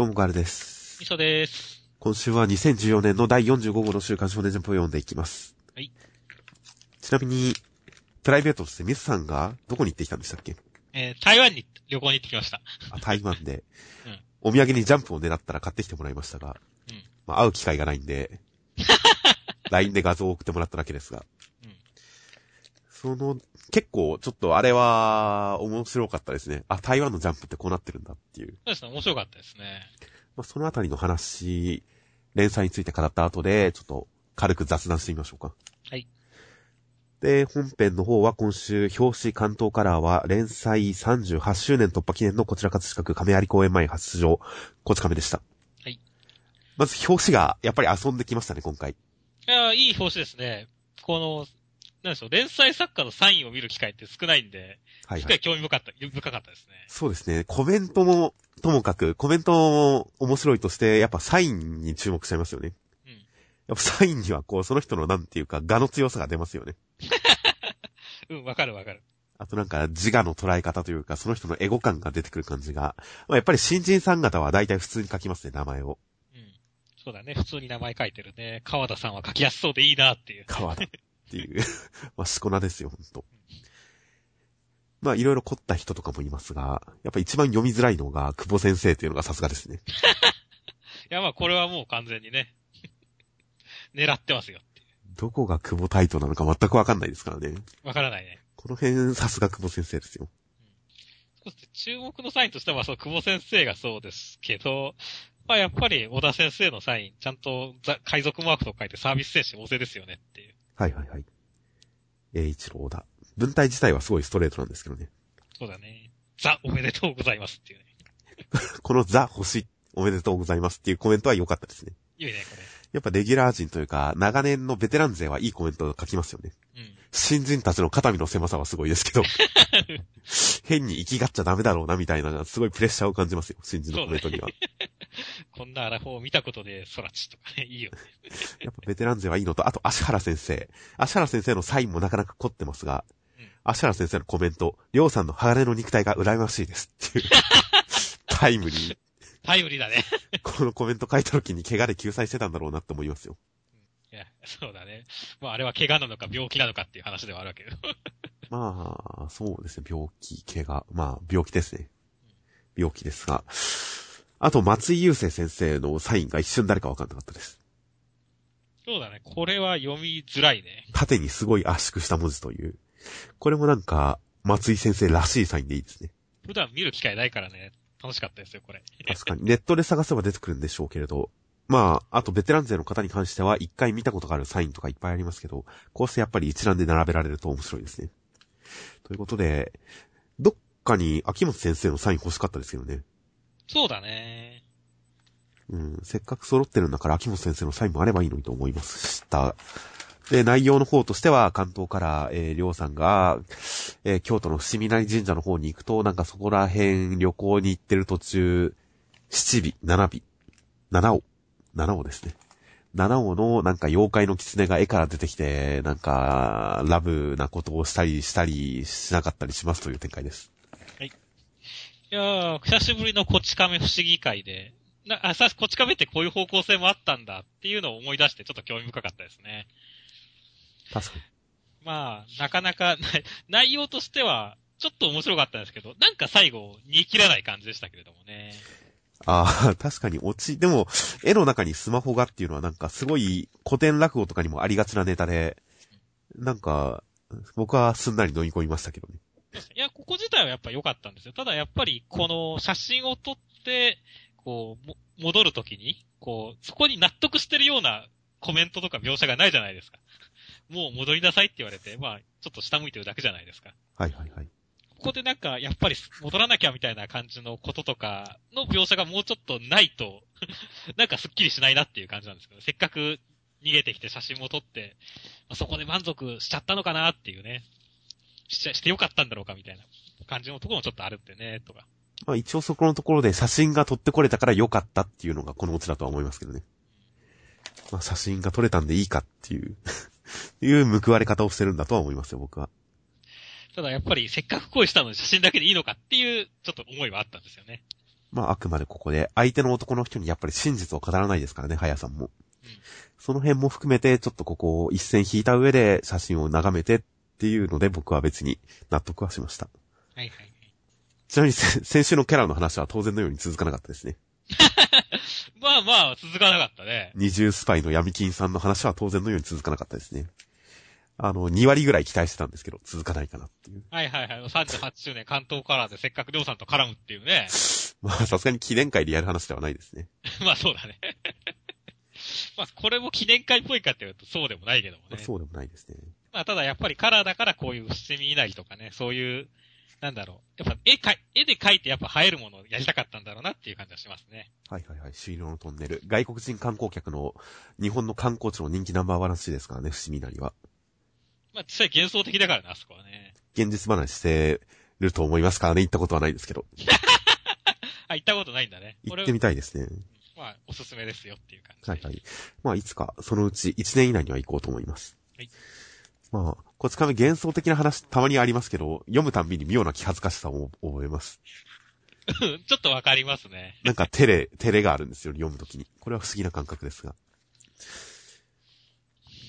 どうもガールです。みそです。今週は2014年の第45号の週刊少年ジャンプを読んでいきます。はい。ちなみに、プライベートとしてミスさんがどこに行ってきたんでしたっけ？えー台湾に旅行に行ってきました。あ台湾で、うんお土産にジャンプを狙ったら買ってきてもらいましたが、うんまあ、会う機会がないんで、LINE で画像を送ってもらっただけですが、うんその、結構ちょっとあれは面白かったですね。あ、台湾のジャンプってこうなってるんだっていう。そうですね、面白かったですね。まあ、そのあたりの話、連載について語った後で、ちょっと軽く雑談してみましょうか。はい。で、本編の方は今週、表紙関東カラーは連載38周年突破記念のこちら葛飾区亀有公園前発出場、こち亀でした。はい。まず表紙がやっぱり遊んできましたね、今回。いやーいい表紙ですね。この、なんでしょう、連載作家のサインを見る機会って少ないんで、はい、すごいはい。興味深かった、深かったですね。そうですね。コメントも、ともかく、コメントも面白いとして、やっぱサインに注目しちゃいますよね。うん。やっぱサインにはこう、その人のなんていうか、画の強さが出ますよね。うん、わかるわかる。あとなんか自我の捉え方というか、その人のエゴ感が出てくる感じが、まあ、やっぱり新人さん方は大体普通に書きますね、名前を。うん。そうだね、普通に名前書いてるね。川田さんは書きやすそうでいいなっていう。川田っていう、まあ、しこなですよ、ほんと。まあ、いろいろ凝った人とかもいますが、やっぱ一番読みづらいのが、久保先生っていうのがさすがですね。いや、まあこれはもう完全にね、狙ってますよどこが久保タイトなのか全くわかんないですからね。う。わからないね。この辺、さすが久保先生ですよ。注目のサインとしては、そう、久保先生がそうですけど、まあやっぱり小田先生のサイン、ちゃんとザ海賊マークと書いてサービス選手大勢ですよねっていう。はいはいはい。栄一郎だ。文体自体はすごいストレートなんですけどね。そうだね。ザ、おめでとうございますっていうね。このザ星、おめでとうございますっていうコメントは良かったですね。いいね、こやっぱレギュラー陣というか、長年のベテラン勢はいいコメントを書きますよね。れ。うん。新人たちの肩身の狭さはすごいですけど、変に生きがっちゃダメだろうなみたいな、すごいプレッシャーを感じますよ、新人のコメントには。こんなアラフォーを見たことで、ソラチとかね、いいよね。やっぱベテラン勢はいいのと、あと、足原先生。足原先生のサインもなかなか凝ってますが、うん足原先生のコメント、りょうさんの鋼の肉体が羨ましいですっていう、タイムリー。タイムリーだね。このコメント書いた時に怪我で救済してたんだろうなって思いますよ。いや、そうだね。まああれは怪我なのか病気なのかっていう話ではあるわけど。まあ、そうですね、病気、怪我。まあ、病気ですね。病気ですが。あと、松井優生先生のサインが一瞬誰かわかんなかったです。そうだね。これは読みづらいね。縦にすごい圧縮した文字という。これもなんか、松井先生らしいサインでいいですね。普段見る機会ないからね、楽しかったですよ、これ。確かに。ネットで探せば出てくるんでしょうけれど。まあ、あとベテラン勢の方に関しては一回見たことがあるサインとかいっぱいありますけど、こうしてやっぱり一覧で並べられると面白いですね。ということで、どっかに秋元先生のサイン欲しかったですけどね。そうだね。うん、せっかく揃ってるんだから秋元先生のサインもあればいいのにと思いました。で、内容の方としては、関東から、えー、りょうさんが、えー京都の伏見稲荷神社の方に行くと、なんかそこら辺旅行に行ってる途中、七尾、七尾、七尾、七尾ですね。七尾のなんか妖怪の狐が絵から出てきて、なんか、ラブなことをしたりしたりしなかったりしますという展開です。いやー、久しぶりのこち亀不思議会で、な、あ、さ、こち亀ってこういう方向性もあったんだっていうのを思い出してちょっと興味深かったですね。確かに。まあ、なかなか、な 内容としては、ちょっと面白かったんですけど、なんか最後、煮え切らない感じでしたけれどもね。ああ、確かにオチ、でも、絵の中にスマホがっていうのはなんかすごい古典落語とかにもありがちなネタで、なんか、僕はすんなり飲み込みましたけどね。いや、ここ自体はやっぱ良かったんですよ。ただやっぱり、この写真を撮って、こう、も戻るときに、こう、そこに納得してるようなコメントとか描写がないじゃないですか。もう戻りなさいって言われて、まあ、ちょっと下向いてるだけじゃないですか。はいはいはい。ここでなんか、やっぱり戻らなきゃみたいな感じのこととかの描写がもうちょっとないと、なんかスッキリしないなっていう感じなんですけど、せっかく逃げてきて写真も撮って、まあそこで満足しちゃったのかなっていうね。しちゃ、してよかったんだろうかみたいな感じのところもちょっとあるんでね、とか。まあ一応そこのところで写真が撮ってこれたから良かったっていうのがこのオチだとは思いますけどね。まあ写真が撮れたんでいいかっていう、いう報われ方をしてるんだとは思いますよ、僕は。ただやっぱりせっかく恋したのに写真だけでいいのかっていう、ちょっと思いはあったんですよね。まあ、あくまでここで、相手の男の人にやっぱり真実を語らないですからね、はやさんも。うんその辺も含めて、ちょっとここを一線引いた上で写真を眺めてっていうので、僕は別に納得はしました。はいはいはい。ちなみにせ、先週のキャラの話は当然のように続かなかったですね。まあまあ、続かなかったね。二重スパイの闇金さんの話は当然のように続かなかったですね。あの、2割ぐらい期待してたんですけど、続かないかなっていう。はいはいはい。38周年関東カラーでせっかくりょうさんと絡むっていうね。まあ、さすがに記念会でやる話ではないですね。まあそうだね。まあこれも記念会っぽいかっていうとそうでもないけどもね。まあそうでもないですね。まあただやっぱりカラーだからこういう七味稲荷とかね、そういう、なんだろう。やっぱ絵かい、絵で描いてやっぱ映えるものをやりたかったんだろうなっていう感じはしますね。はいはいはい。終了のトンネル。外国人観光客の日本の観光地の人気ナンバーワンらしいですからね、伏見稲荷は。まあ実際幻想的だからね、あそこはね。現実話してると思いますからね、行ったことはないですけど。あ、行ったことないんだね。行ってみたいですね。まあ、おすすめですよっていう感じ。はいはい。まあ、いつか、そのうち1年以内には行こうと思います。はい。まあ、こち亀幻想的な話たまにありますけど、読むたんびに妙な気恥ずかしさを覚えます。う んちょっとわかりますね。なんか照れ、照れがあるんですよ、読むときに。これは不思議な感覚ですが。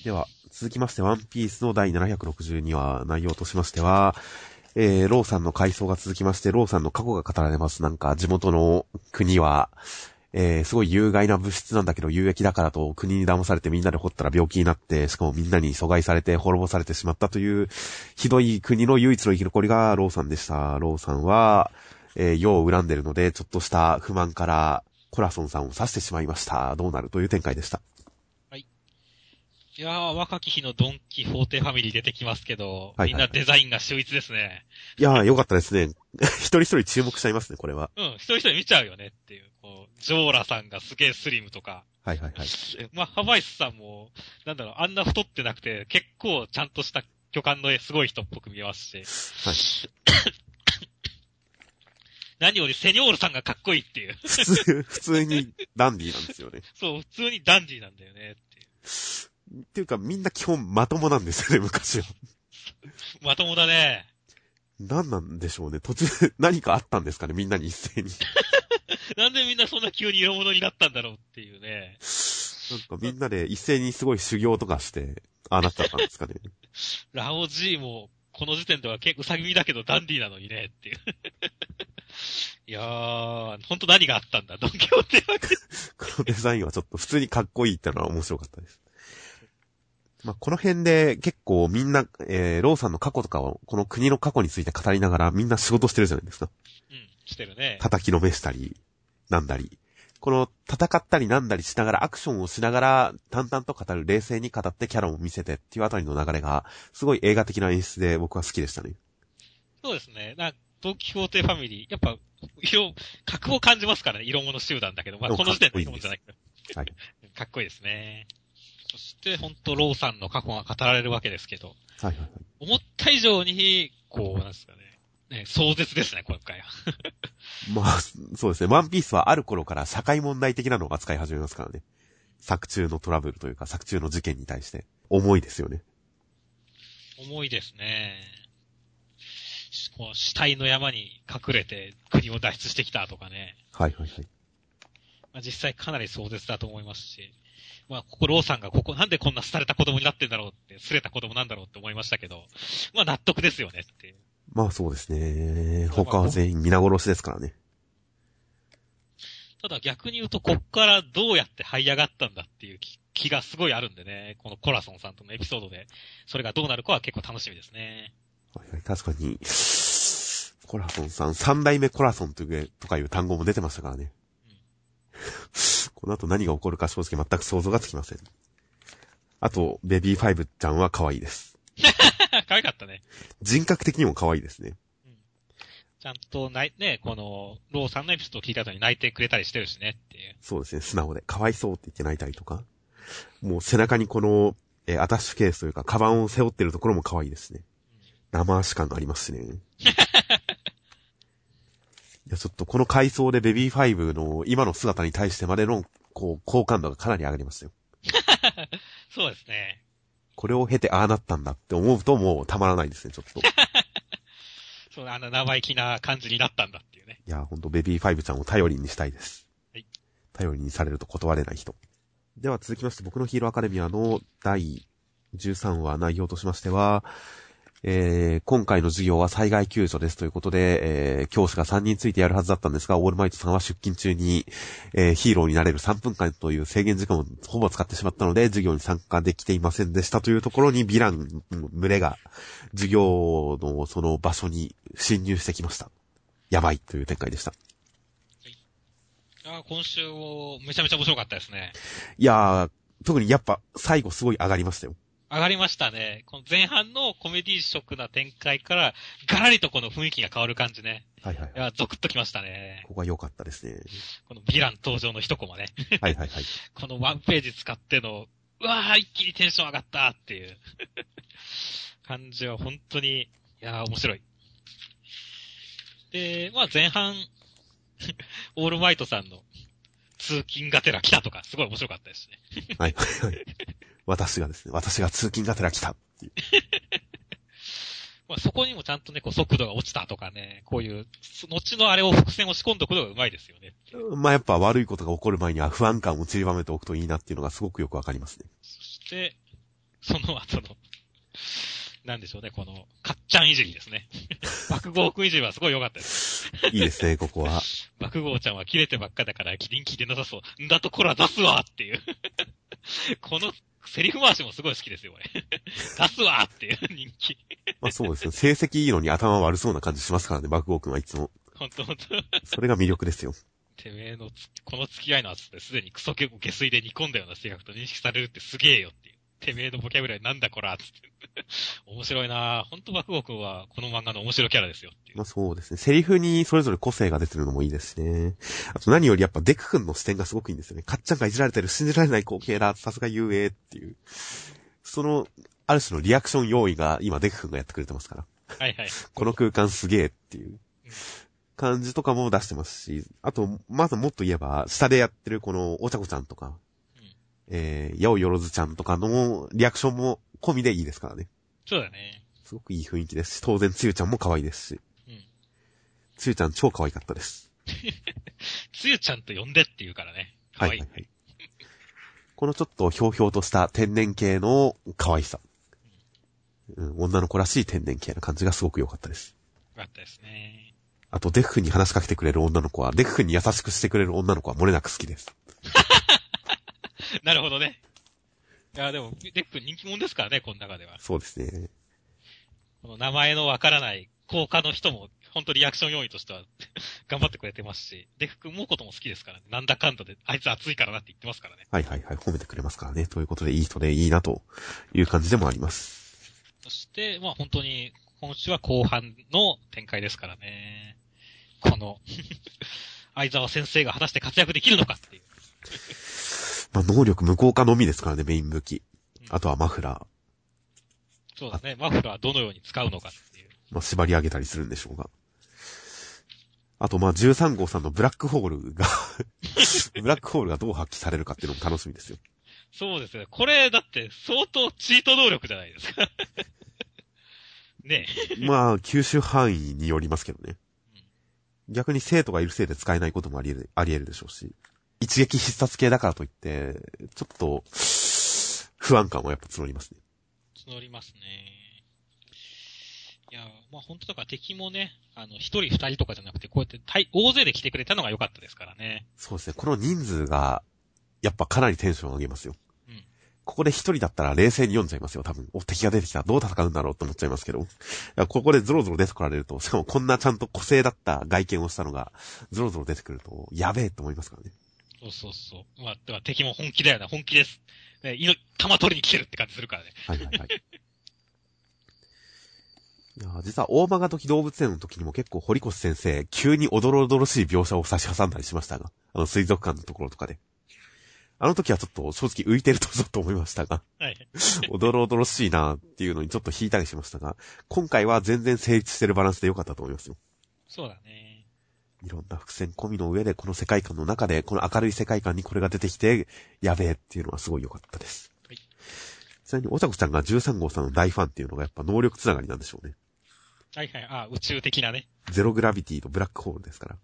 では、続きまして、ワンピースの第762話、内容としましては、えー、ローさんの回想が続きまして、ローさんの過去が語られます。なんか、地元の国は、えー、すごい有害な物質なんだけど有益だからと国に騙されてみんなで掘ったら病気になって、しかもみんなに疎外されて滅ぼされてしまったという、ひどい国の唯一の生き残りがローさんでした。ローさんは、えー、世を恨んでるので、ちょっとした不満から、コラソンさんを刺してしまいました。どうなるという展開でした。いやー、若き日のドンキホーテファミリー出てきますけど、はいはいはいみんなデザインが秀逸ですね。いやー、よかったですね。一人一人注目しちゃいますね、これは。うん、一人一人見ちゃうよねっていう。こう、ジョーラさんがすげえスリムとか、はいはいはい。えまあ、ハバイスさんも、なんだろう、あんな太ってなくて、結構ちゃんとした巨漢のすごい人っぽく見えますし、はい。何よりセニョールさんがかっこいいっていう。普通、普通にダンディーなんですよね。そう、普通にダンディーなんだよねっていう。っていうか、みんな基本まともなんですよね、昔は。まともだね。何なんでしょうね。途中、何かあったんですかね、みんなに一斉に。なんでみんなそんな急に色物になったんだろうっていうね。なんかみんなで一斉にすごい修行とかして、ああなっちゃったんですかね。ラオジーも、この時点では結構うさぎみだけどダンディーなのにねっていう。いやー、ほんと何があったんだ、ドンキホーテは。このデザインはちょっと普通にかっこいいってのは面白かったです。まあ、この辺で結構みんな、えー、ローさんの過去とかを、この国の過去について語りながらみんな仕事してるじゃないですか。うん、してるね。叩きのめしたり、なんだり。この戦ったりなんだりしながらアクションをしながら淡々と語る冷静に語ってキャラを見せてっていうあたりの流れがすごい映画的な演出で僕は好きでしたね。そうですね。なドンキホーテファミリー、やっぱ、色、格を感じますからね、色物集団だけど、まあ、でもこの時点かっこいいんですで色物じゃないけど。はい。かっこいいですね。そして、ほんと、ローさんの過去が語られるわけですけど、はいはいはい。思った以上に、こう、なんですかね、ね壮絶ですね、今回は。まあ、そうですね。ワンピースはある頃から社会問題的なのを扱い始めますからね。作中のトラブルというか、作中の事件に対して。重いですよね。重いですね。しこう死体の山に隠れて国を脱出してきたとかね。はいはいはい。まあ、実際かなり壮絶だと思いますし、まあ、ここ、ローさんがここ、なんでこんな廃れた子供になってんだろうって、すれた子供なんだろうって思いましたけど、まあ、納得ですよねって。まあそうですね。他は全員皆殺しですからね。ただ逆に言うと、こっからどうやって這い上がったんだっていう気気がすごいあるんでね、このコラソンさんとのエピソードで、それがどうなるかは結構楽しみですね。確かに、コラソンさん、三代目コラソンという、とかいう単語も出てましたからね。この後何が起こるか正直全く想像がつきません。あと、ベビーファイブちゃんは可愛いです。可愛かったね。人格的にも可愛いですね。ちゃんとない、ね、この、ローさんのエピソードを聞いた後に泣いてくれたりしてるしねっていう。そうですね、素直で。可哀想って言って泣いたりとか。もう背中にこの、えーアタッシュケースというか、カバンを背負ってるところも可愛いですね。生足感がありますしね。いや、ちょっとこの回想でベビーファイブの今の姿に対してまでの、こう、好感度がかなり上がりましたよ。そうですね。これを経てああなったんだって思うともうたまらないですね、ちょっと。そう、あの、生意気な感じになったんだっていうね。いや、ほんとベビーファイブちゃんを頼りにしたいです。はい。頼りにされると断れない人。では続きまして、僕のヒーローアカデミアの第13話内容としましては、えー、今回の授業は災害救助ですということで、えー、教師が3人ついてやるはずだったんですが、オールマイトさんは出勤中に、えー、ヒーローになれる3分間という制限時間をほぼ使ってしまったので、授業に参加できていませんでしたというところに、ヴィランの群れが、授業のその場所に侵入してきました。やばいという展開でした。あー今週もめちゃめちゃ面白かったですね。いやー、特にやっぱ最後すごい上がりましたよ。上がりましたね。この前半のコメディ色な展開から、ガラリとこの雰囲気が変わる感じね。はいはいい。や、ゾクッときましたね。ここが良かったですね。このヴィラン登場の一コマね。はいはいはい。このワンページ使っての、うわー、一気にテンション上がったっていう 感じは本当に、いやー、面白い。で、まあ前半、オールマイトさんの通勤がてら来たとか、すごい面白かったですね。はいはいはい。私がですね、私が通勤がてら来たっていう。まあ、そこにもちゃんとね、こう速度が落ちたとかね、こういう、そ後のあれを伏線を仕込んでおくのがうまいですよね。まあやっぱ悪いことが起こる前には不安感を散りばめておくといいなっていうのがすごくよくわかりますね。そして、その後の、なんでしょうね、この、かっちゃんいじりですね。爆豪くんいじりはすごい良かったです。いいですね、ここは。爆豪ちゃんは切れてばっかだから、キリン聞いてなさそう。んだとこら出すわっていう。このセリフ回しもすごい好きですよ、これ。出すわっていう人気。まあそうですね。成績いいのに頭悪そうな感じしますからね、爆豪くんはいつも。ほんとほんと。それが魅力ですよ。てめえのつ、この付き合いの厚さですでにクソ下水で煮込んだような性格と認識されるってすげえよってめえのボキャブラリーなんだこらつって。面白いなぁ。ほんと爆豪くんはこの漫画の面白いキャラですよっていう。まあそうですね。セリフにそれぞれ個性が出てるのもいいですしね。あと何よりやっぱデク君の視点がすごくいいんですよね。かっちゃんがいじられてる信じられない光景だ。さすが遊泳っていう。その、ある種のリアクション用意が今デク君がやってくれてますから。はいはい。この空間すげえっていう感じとかも出してますし、あと、まずもっと言えば、下でやってるこのお茶子ちゃんとか、うんえー、やおよろずちゃんとかのリアクションも込みでいいですからね。そうだね。すごくいい雰囲気ですし、当然つゆちゃんも可愛いですし、うん。つゆちゃん超可愛かったです。つゆちゃんと呼んでって言うからね。かわいい。はいはいはい。このちょっとひょうひょうとした天然系の可愛さ。うん、女の子らしい天然系な感じがすごく良かったです。よかったですね。あと、デク君に話しかけてくれる女の子は、デク君に優しくしてくれる女の子は漏れなく好きです。なるほどね。いや、でも、デク人気者ですからね、この中では。そうですね。この名前のわからない効果の人も、本当リアクション要因としては 頑張ってくれてますし、デク君もことも好きですからね。なんだかんだで、あいつ熱いからなって言ってますからね。はいはいはい。褒めてくれますからね。ということで、いい人でいいなという感じでもあります。そして、まあ本当に、今週は後半の展開ですからね。この、相沢先生が果たして活躍できるのかっていう。まあ、能力無効化のみですからね、メイン武器。あとはマフラー。そうだね。マフラーどのように使うのかっていう。まあ、縛り上げたりするんでしょうが。あと、まあ、13号さんのブラックホールが ブラックホールがどう発揮されるかっていうのも楽しみですよ。そうですね。これ、だって、相当チート能力じゃないですか。ねえ。まあ、吸収範囲によりますけどね。逆に生徒がいるせいで使えないこともあり得る、あり得るでしょうし。一撃必殺系だからといって、ちょっと、不安感はやっぱ募りますね。募りますね。いや、まあ本当だから敵もね、あの、一人二人とかじゃなくて、こうやって大、大勢で来てくれたのが良かったですからね。そうですね。この人数が、やっぱかなりテンション上げますよ。うんここで一人だったら冷静に読んじゃいますよ、多分。お、敵が出てきた。どう戦うんだろうって思っちゃいますけど。ここでゾロゾロ出てこられると、しかもこんなちゃんと個性だった外見をしたのが、ゾロゾロ出てくると、やべえって思いますからね。そうそうそう。まあ、敵も本気だよな、本気です。ね、いの、玉取りに来てるって感じするからね。はいはいはい。いや実は大曲時動物園の時にも結構堀越先生、急におどろおどろしい描写を差し挟んだりしましたが、あの水族館のところとかで。あの時はちょっと正直浮いてるとぞと思いましたが、はい。おどろおどろしいなっていうのにちょっと引いたりしましたが、今回は全然成立してるバランスで良かったと思いますよ。そうだね。いろんな伏線込みの上で、この世界観の中で、この明るい世界観にこれが出てきて、やべえっていうのはすごい良かったです。はいちなみに、おちゃこちゃんが13号さんの大ファンっていうのがやっぱ能力つながりなんでしょうね。はいはい。あ、宇宙的なね。ゼログラビティとブラックホールですから。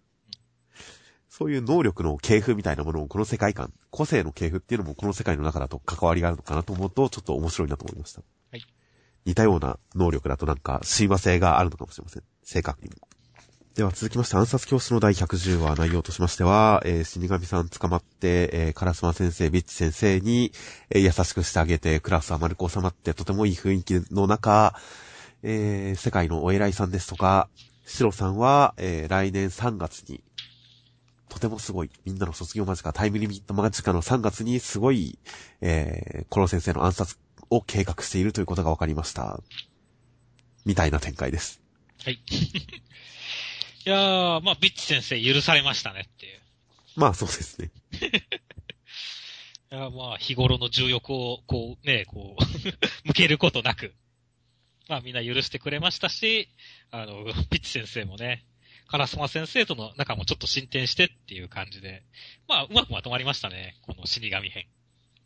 そういう能力の系譜みたいなものをこの世界観、個性の系譜っていうのもこの世界の中だと関わりがあるのかなと思うと、ちょっと面白いなと思いました。はい。似たような能力だとなんか親和性があるのかもしれません。正確にも。では続きまして暗殺教室の第110話内容としましては、えー、死神さん捕まって、えー、カラスマ先生、ビッチ先生に、えー優しくしてあげて、クラスは丸く収まって、とてもいい雰囲気の中、えー、世界のお偉いさんですとか、シロさんは、えー、来年3月に、とてもすごい、みんなの卒業間近、タイムリミット間近の3月にすごい、えー、コロ先生の暗殺を計画しているということが分かりました。みたいな展開です。はい。いやー、まあ、ビッチ先生許されましたねっていう。まあそうですね。いやーまあ、日頃の重欲を、こう、ね、こう、向けることなく、まあみんな許してくれましたし、あの、ピッチ先生もね、カラスマ先生との仲もちょっと進展してっていう感じで、まあ、うまくまとまりましたね、この死神編。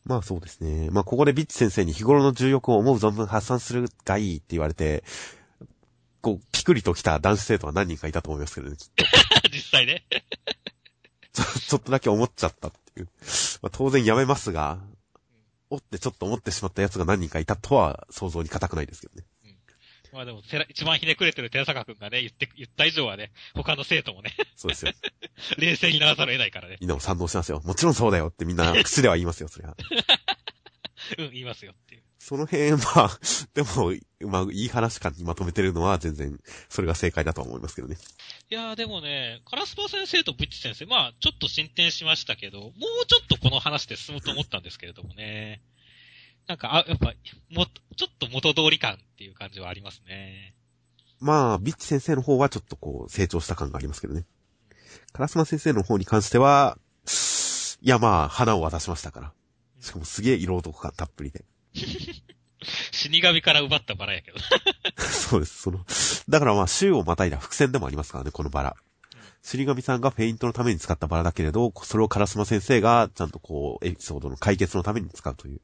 まあそうですね。まあここでビッチ先生に日頃の重欲を思う存分発散するがいいって言われて、こう、ピクリと来た男子生徒は何人かいたと思いますけどね、きっと。実際ね。ちょちょっとだけ思っちゃったっていう。まあ当然やめますが、おってちょっと思ってしまった奴が何人かいたとは想像に難くないですけどね。まあでも、一番ひねくれてる寺坂くんがね、言って、言った以上はね、他の生徒もね、そうですよ。冷静にならざるを得ないからね。みんなも賛同しますよ。もちろんそうだよってみんな口では言いますよ、そりゃ。うん、言いますよっていう。その辺は、でも、まあ、いい話感にまとめてるのは全然、それが正解だとは思いますけどね。いやーでもね、カラスパ先生とブッチ先生、まあ、ちょっと進展しましたけど、もうちょっとこの話で進むと思ったんですけれどもね。なんか、あ、やっぱ、も、ちょっと元通り感っていう感じはありますね。まあ、ビッチ先生の方はちょっとこう、成長した感がありますけどね。カラスマ先生の方に関しては、いやまあ、花を渡しましたから。しかもすげえ色男感たっぷりで。死神から奪ったバラやけど。そうです。その、だからまあ、週をまたいだ伏線でもありますからね、このバラ。死神さんがフェイントのために使ったバラだけれど、それをカラスマ先生がちゃんとこう、エピソードの解決のために使うという。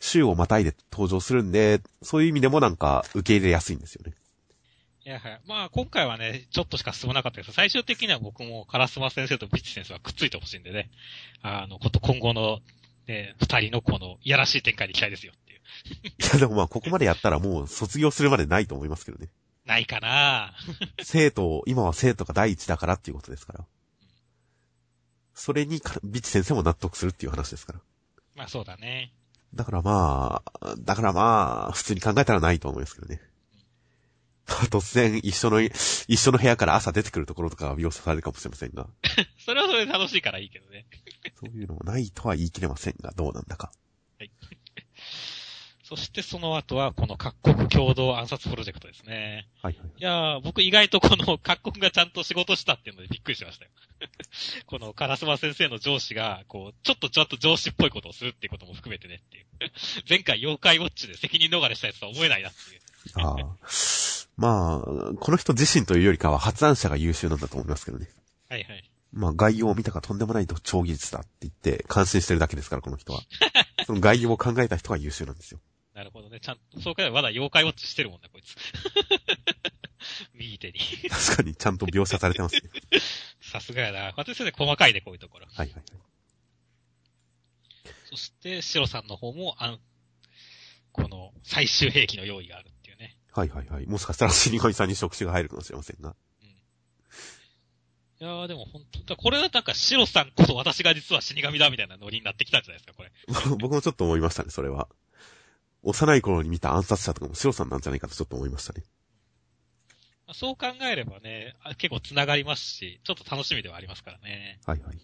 週をまたいで登場するんで、そういう意味でもなんか受け入れやすいんですよね。いや、はい。まあ、今回はね、ちょっとしか進まなかったけど、最終的には僕もカラスマ先生とビッチ先生はくっついてほしいんでね。あの、こと、今後の、ね、二人のこの、いやらしい展開に期待ですよっていう。い やでもまあ、ここまでやったらもう卒業するまでないと思いますけどね。ないかな 生徒、今は生徒が第一だからっていうことですから。それにか、ビッチ先生も納得するっていう話ですから。まあ、そうだね。だからまあ、だからまあ、普通に考えたらないと思いますけどね。突然、一緒の、一緒の部屋から朝出てくるところとかは描写されるかもしれませんが、それはそれで楽しいからいいけどね。そういうのもないとは言い切れませんが、どうなんだか。そしてその後は、この各国共同暗殺プロジェクトですね。はいはい。いやー、僕意外とこの各国がちゃんと仕事したっていうのでびっくりしましたよ。このカラスマ先生の上司が、こう、ちょっとちょっと上司っぽいことをするっていうことも含めてねっていう。前回妖怪ウォッチで責任逃れしたやつとは思えないなっていう。ああ。まあ、この人自身というよりかは発案者が優秀なんだと思いますけどね。はいはい。まあ、概要を見たかとんでもない超技術だって言って感心してるだけですから、この人は。その概要を考えた人が優秀なんですよ。なるほどね。ちゃんと、そうかまだ妖怪ウォッチしてるもんね、こいつ。右手に。確かにちゃんと描写されてますね。さすがやな。私で細かいね、こういうところ。はいはいはい。そして、シロさんの方も、あん、この、最終兵器の用意があるっていうね。はいはいはい。もしかしたら死神さんに触手が入るかもしれませんが。いやーでも本当だこれだとなんか、シロさんこそ私が実は死神だみたいなノリになってきたんじゃないですか、これ。僕もちょっと思いましたね、それは。幼い頃に見た暗殺者とかもシロさんなんじゃないかとちょっと思いましたね。まあそう考えればね、あ結構繋がりますし、ちょっと楽しみではありますからね。はいはい。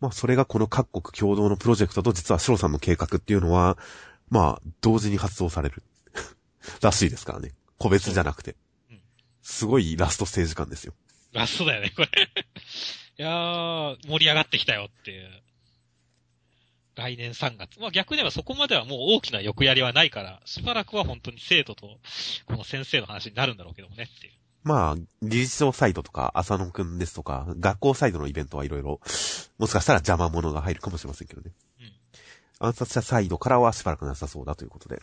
まあそれがこの各国共同のプロジェクトと実はシロさんの計画っていうのは、まあ同時に発動される。らしいですからね。個別じゃなくてうん。すごいラストステージ感ですよ。ラストだよね、これ。いやー、盛り上がってきたよっていう。来年3月。まあ逆に言えばそこまではもう大きな欲やりはないから、しばらくは本当に生徒とこの先生の話になるんだろうけどもねっていう。まあ、理事長サイドとか、浅野くんですとか、学校サイドのイベントはいろいろ、もしかしたら邪魔者が入るかもしれませんけどね。うん。暗殺者サイドからはしばらくなさそうだということで。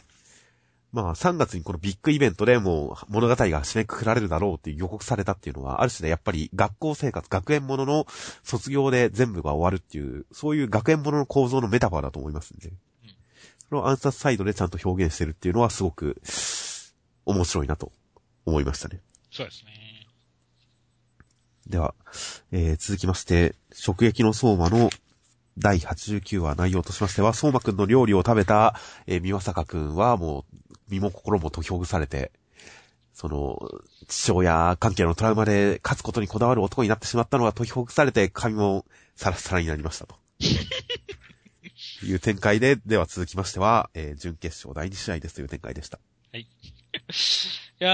まあ3月にこのビッグイベントでもう物語が締めくくられるだろうっていう予告されたっていうのは、ある種でやっぱり学校生活、学園ものの卒業で全部が終わるっていう、そういう学園ものの構造のメタファーだと思いますんで。それを暗殺サイドでちゃんと表現してるっていうのはすごく面白いなと思いましたね。そうですね。では、えー、続きまして、食撃の相馬の第89話内容としましては、相馬くんの料理を食べた、えー、三輪坂くんはもう、身も心も解きほぐされて、その、父親関係のトラウマで勝つことにこだわる男になってしまったのは解きほぐされて、髪もサラサラになりましたと。いう展開で、では続きましては、えー、準決勝第2試合ですという展開でした。はい。いや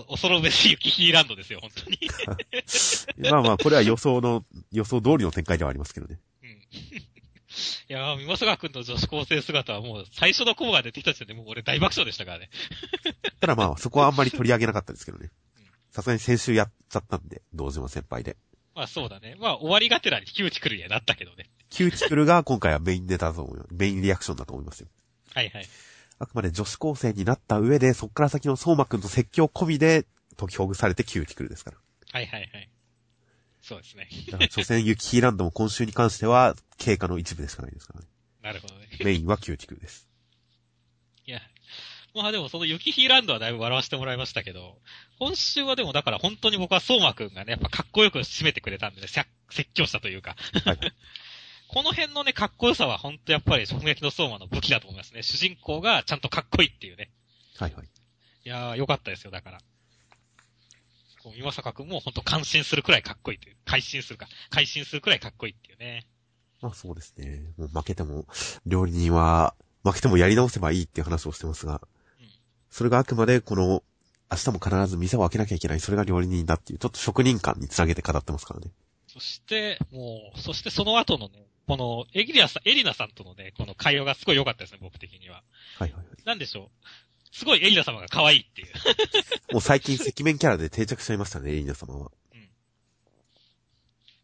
ー、恐るべし雪ヒーランドですよ、本当に。まあまあ、これは予想の、予想通りの展開ではありますけどね。うん。いやー、さがくんの女子高生姿はもう最初のコマが出てきた時点でもう俺大爆笑でしたからね。ただまあ、そこはあんまり取り上げなかったですけどね。さすがに先週やっちゃったんで、同時の先輩で。まあそうだね。まあ終わりがてらにキューチクルにはなったけどね。キューチクルが今回はメインネタだと思うよ。メインリアクションだと思いますよ。はいはい。あくまで女子高生になった上で、そっから先の相馬くんと説教込みで解きほぐされてキューティクルですから。はいはいはい。そうですね。だから、所詮ユキヒーランドも今週に関しては、経過の一部でしかないですからね。なるほどね。メインはキューティクルです。いや、まあでもそのユキヒーランドはだいぶ笑わせてもらいましたけど、今週はでもだから本当に僕はソーマくんがね、やっぱかっこよく締めてくれたんでね、説教したというか。はい、この辺のね、かっこよさは本当やっぱり食戟のソーマの武器だと思いますね。主人公がちゃんとかっこいいっていうね。はいはい。いやー、よかったですよ、だから。今坂くんも本当感心するくらいかっこいいという。改心するか。改心するくらいかっこいいっていうね。まあそうですね。もう負けても、料理人は、負けてもやり直せばいいっていう話をしてますが、うん、それがあくまでこの、明日も必ず店を開けなきゃいけない。それが料理人だっていう、ちょっと職人感につなげて語ってますからね。そして、もう、そしてその後のね、この、エギリアさん、エリナさんとのね、この会話がすごい良かったですね、僕的には。はいはいはい。なんでしょう？すごいエリナ様が可愛いっていう。もう最近赤面キャラで定着しちゃいましたね、エリナ様は。うん。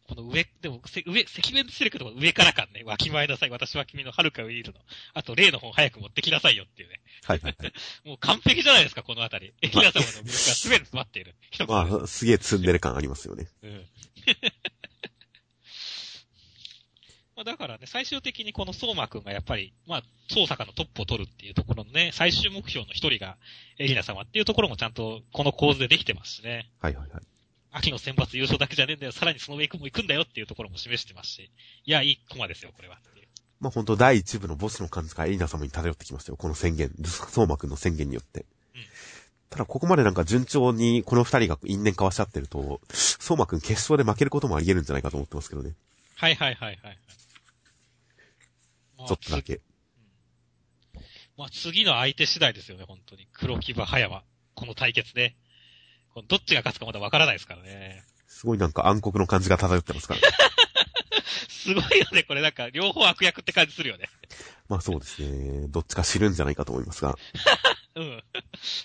この上、でも、上、赤面してるけど上からかんね、わきまえなさい、私は君の遥か上にいるの。あと、例の本早く持ってきなさいよっていうね。はいはいはい。もう完璧じゃないですか、このあたり。エリナ様の魅力が全て詰まっている。まあ、すげえ積んでる感ありますよね。うん。まあ、だからね、最終的にこの相馬くんがやっぱり、まあ、捜査課のトップを取るっていうところのね、最終目標の一人がエリナ様っていうところもちゃんとこの構図でできてますしね。はいはいはい。秋の選抜優勝だけじゃねえんだよ、さらにその上行くも行くんだよっていうところも示してますし、いや、いいコマですよ、これは。まあ本当第一部のボスの感じがエリナ様に漂ってきましたよ、この宣言、相馬くんの宣言によって。うん。ただここまでなんか順調にこの二人が因縁交わし合ってると、相馬くん決勝で負けることもあり得るんじゃないかと思ってますけどね。はいはいはいはい。ちょっとだけ。まあ、次の相手次第ですよね、本当に。黒木場葉山。この対決ね。どっちが勝つかまだわからないですからね。すごいなんか暗黒の感じが漂ってますからね。すごいよね、これなんか、両方悪役って感じするよね。まあそうですね。どっちか死ぬんじゃないかと思いますが。うん。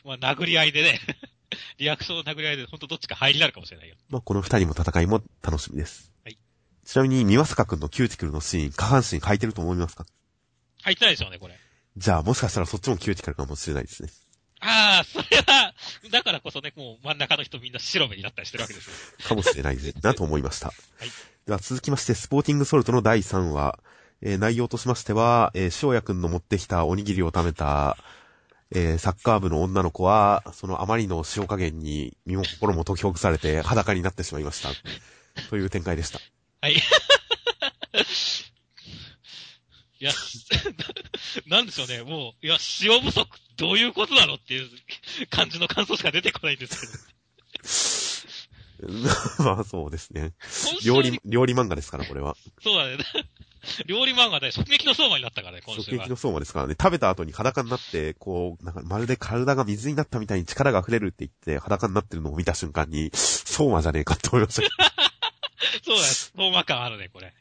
まあ殴り合いでね。リアクションの殴り合いで、ほんとどっちか入りになるかもしれないよ。まあこの二人も戦いも楽しみです。ちなみに、三輪坂くんのキューティクルのシーン、下半身履いてると思いますか？履いてないでしょうね、これ。じゃあ、もしかしたらそっちもキューティクルかもしれないですね。ああ、それは、だからこそね、もう真ん中の人みんな白目になったりしてるわけですよ。かもしれないなと思いました。はい。では続きまして、スポーティングソルトの第3話。えー、内容としましては、えー、翔也くんの持ってきたおにぎりを食べた、えー、サッカー部の女の子は、そのあまりの塩加減に身も心も解きほぐされて裸になってしまいました。という展開でした。はい。いや、なんでしょうね、もう、いや、塩不足、どういうことなのっていう感じの感想しか出てこないんですけど。まあそうですね。料理、料理漫画ですから、これは。そうだね。料理漫画で、食撃の相馬になったからね、今週は。食撃の相馬ですからね。食べた後に裸になって、こう、なんかまるで体が水になったみたいに力が溢れるって言って裸になってるのを見た瞬間に、相馬じゃねえかって思いました。そうだ、相馬感あるね、これ。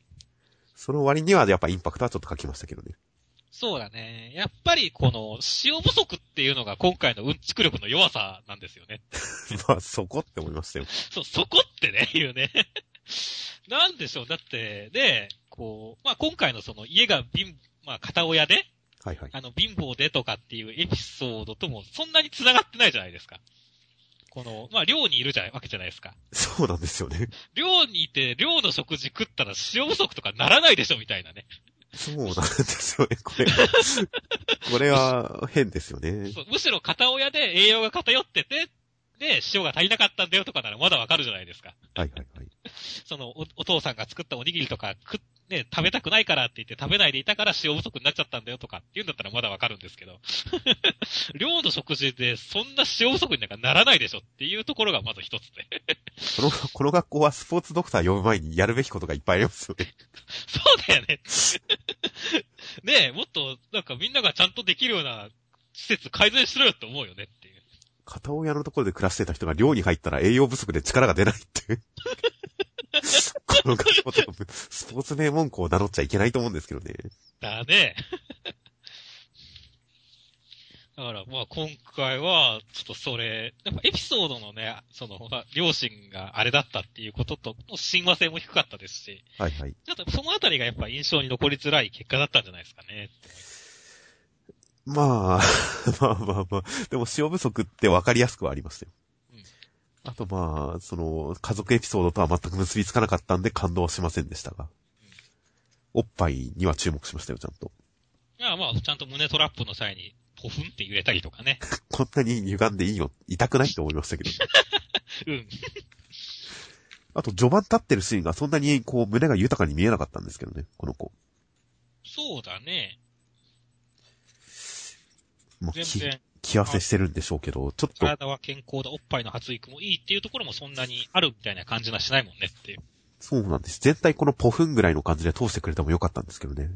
その割にはやっぱインパクトはちょっと書きましたけどね。そうだね。やっぱりこの、塩不足っていうのが今回のうんちく力の弱さなんですよね。まあ、そこって思いましたよ。そう、そこってね、言うね。なんでしょう。だって、で、こう、まあ今回のその家が貧、まあ片親で、はいはい。あの、貧乏でとかっていうエピソードともそんなに繋がってないじゃないですか。この、まあ、寮にいるじゃわけじゃないですか。そうなんですよね。寮にいて、寮の食事食ったら塩不足とかならないでしょみたいなね。そうなんですよね、これ。これは変ですよね。むしろ片親で栄養が偏ってて、で、塩が足りなかったんだよとかならまだわかるじゃないですか。はいはいはい。そのお、お父さんが作ったおにぎりとか食っ、ね、食べたくないからって言って食べないでいたから塩不足になっちゃったんだよとかって言うんだったらまだわかるんですけど。寮の食事でそんな塩不足になんかならないでしょっていうところがまず一つで。この、この学校はスポーツドクター呼ぶ前にやるべきことがいっぱいありますよね。そうだよね。ねえ、もっとなんかみんながちゃんとできるような施設改善しろよって思うよねっていう。片親のところで暮らしてた人が寮に入ったら栄養不足で力が出ないって。この学校とスポーツ名門校を名乗っちゃいけないと思うんですけどね。だね。だから、まあ今回は、ちょっとそれ、やっぱエピソードのね、その、まあ両親があれだったっていうことと、親和性も低かったですし、はいはい。ちょっとそのあたりがやっぱ印象に残りづらい結果だったんじゃないですかね。まあ、まあまあまあ、でも塩不足って分かりやすくはありましたよ。うんあとまあ、その、家族エピソードとは全く結びつかなかったんで感動はしませんでしたが。おっぱいには注目しましたよ、ちゃんと。まあまあ、ちゃんと胸トラップの際に、ポフンって揺れたりとかね。こんなに歪んでいいの、痛くないと思いましたけど。うん。あと、序盤立ってるシーンがそんなにこう、胸が豊かに見えなかったんですけどね、この子。そうだね。もう気、全然、気合わせしてるんでしょうけど、ちょっと、体は健康だ、おっぱいの発育もいいっていうところもそんなにあるみたいな感じはしないもんねっていう。そうなんです。全体このポフンぐらいの感じで通してくれてもよかったんですけどね。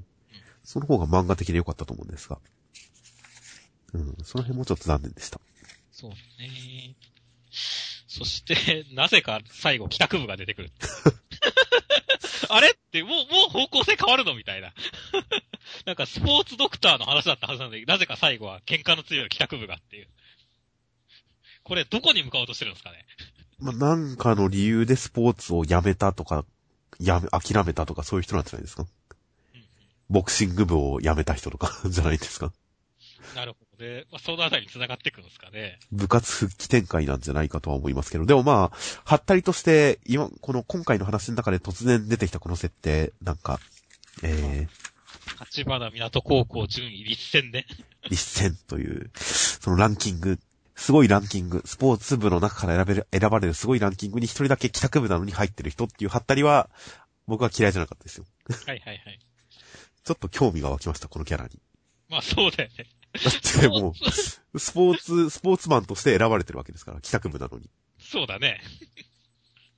その方が漫画的でよかったと思うんですが。うん、その辺もちょっと残念でした。そうね。そして、なぜか最後帰宅部が出てくる。あれって、もう、もう方向性変わるのみたいな。なんかスポーツドクターの話だったはずなので、なぜか最後は喧嘩の強い帰宅部がっていう。これ、どこに向かおうとしてるんですかねまあ、なんかの理由でスポーツをやめたとか、やめ、諦めたとかそういう人なんじゃないですかうんボクシング部を辞めた人とか じゃないですかなるほどね。まあ、そのあたりに繋がってくるんですかね。部活復帰展開なんじゃないかとは思いますけど、でもまあ、はったりとして、今、この今回の話の中で突然出てきたこの設定、なんか、え立花港高校順位立戦ね。ー、一戦という、そのランキング、すごいランキング、スポーツ部の中から選べる、選ばれるすごいランキングに一人だけ帰宅部なのに入ってる人っていうはったりは、僕は嫌いじゃなかったですよ。はいはいはい。ちょっと興味が湧きました、このキャラに。まあそうだよね。だってもう、スポーツ、スポーツマンとして選ばれてるわけですから、帰宅部なのに。そうだね。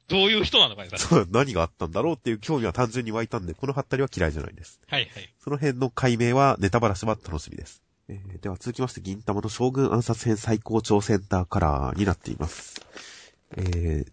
どういう人なのかね、そう、何があったんだろうっていう興味は単純に湧いたんで、このハったりは嫌いじゃないです。はいはい。その辺の解明は、ネタバラシは楽しみです。えーでは続きまして、銀玉の将軍暗殺編最高潮センターカラーになっています。えー、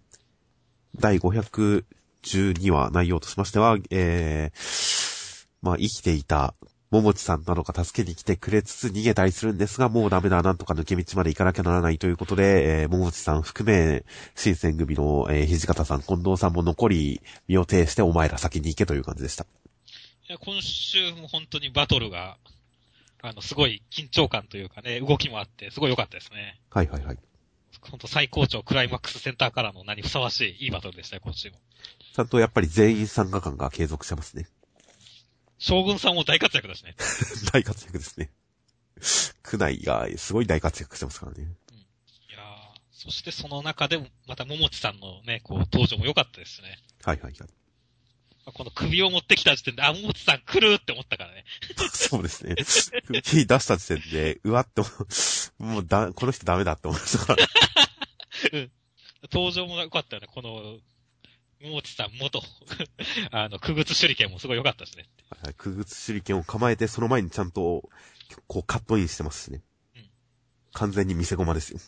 第512話内容としましては、えー、まあ生きていた桃地さんなどが助けに来てくれつつ逃げたりするんですが、もうダメだ、なんとか抜け道まで行かなきゃならないということで、えー、桃地さん含め、新選組の、えー、土方さん、近藤さんも残り、身を挺してお前ら先に行けという感じでした。いや、今週も本当にバトルが、あの、すごい緊張感というかね、動きもあって、すごい良かったですね。はいはいはい。本当最高潮クライマックスセンターからの名にふさわしいいいバトルでしたよ、今週も。ちゃんとやっぱり全員参加感が継続してますね。将軍さんも大活躍だしね。大活躍ですね。区内がすごい大活躍してますからね。いやーそしてその中でも、また桃地さんのね、こう、登場も良かったですしね。はいはいはい。この首を持ってきた時点で、あ、桃地さん来るって思ったからね。そうですね。手出した時点で、うわって思う、もうだ、この人ダメだって思いましたから。登場も良かったよね、この、桃地さん元、あの、空靴手裏剣もすごい良かったですね。はい空靴手裏剣を構えて、その前にちゃんと、こうカットインしてますしね。うん完全に見せ駒ですよ。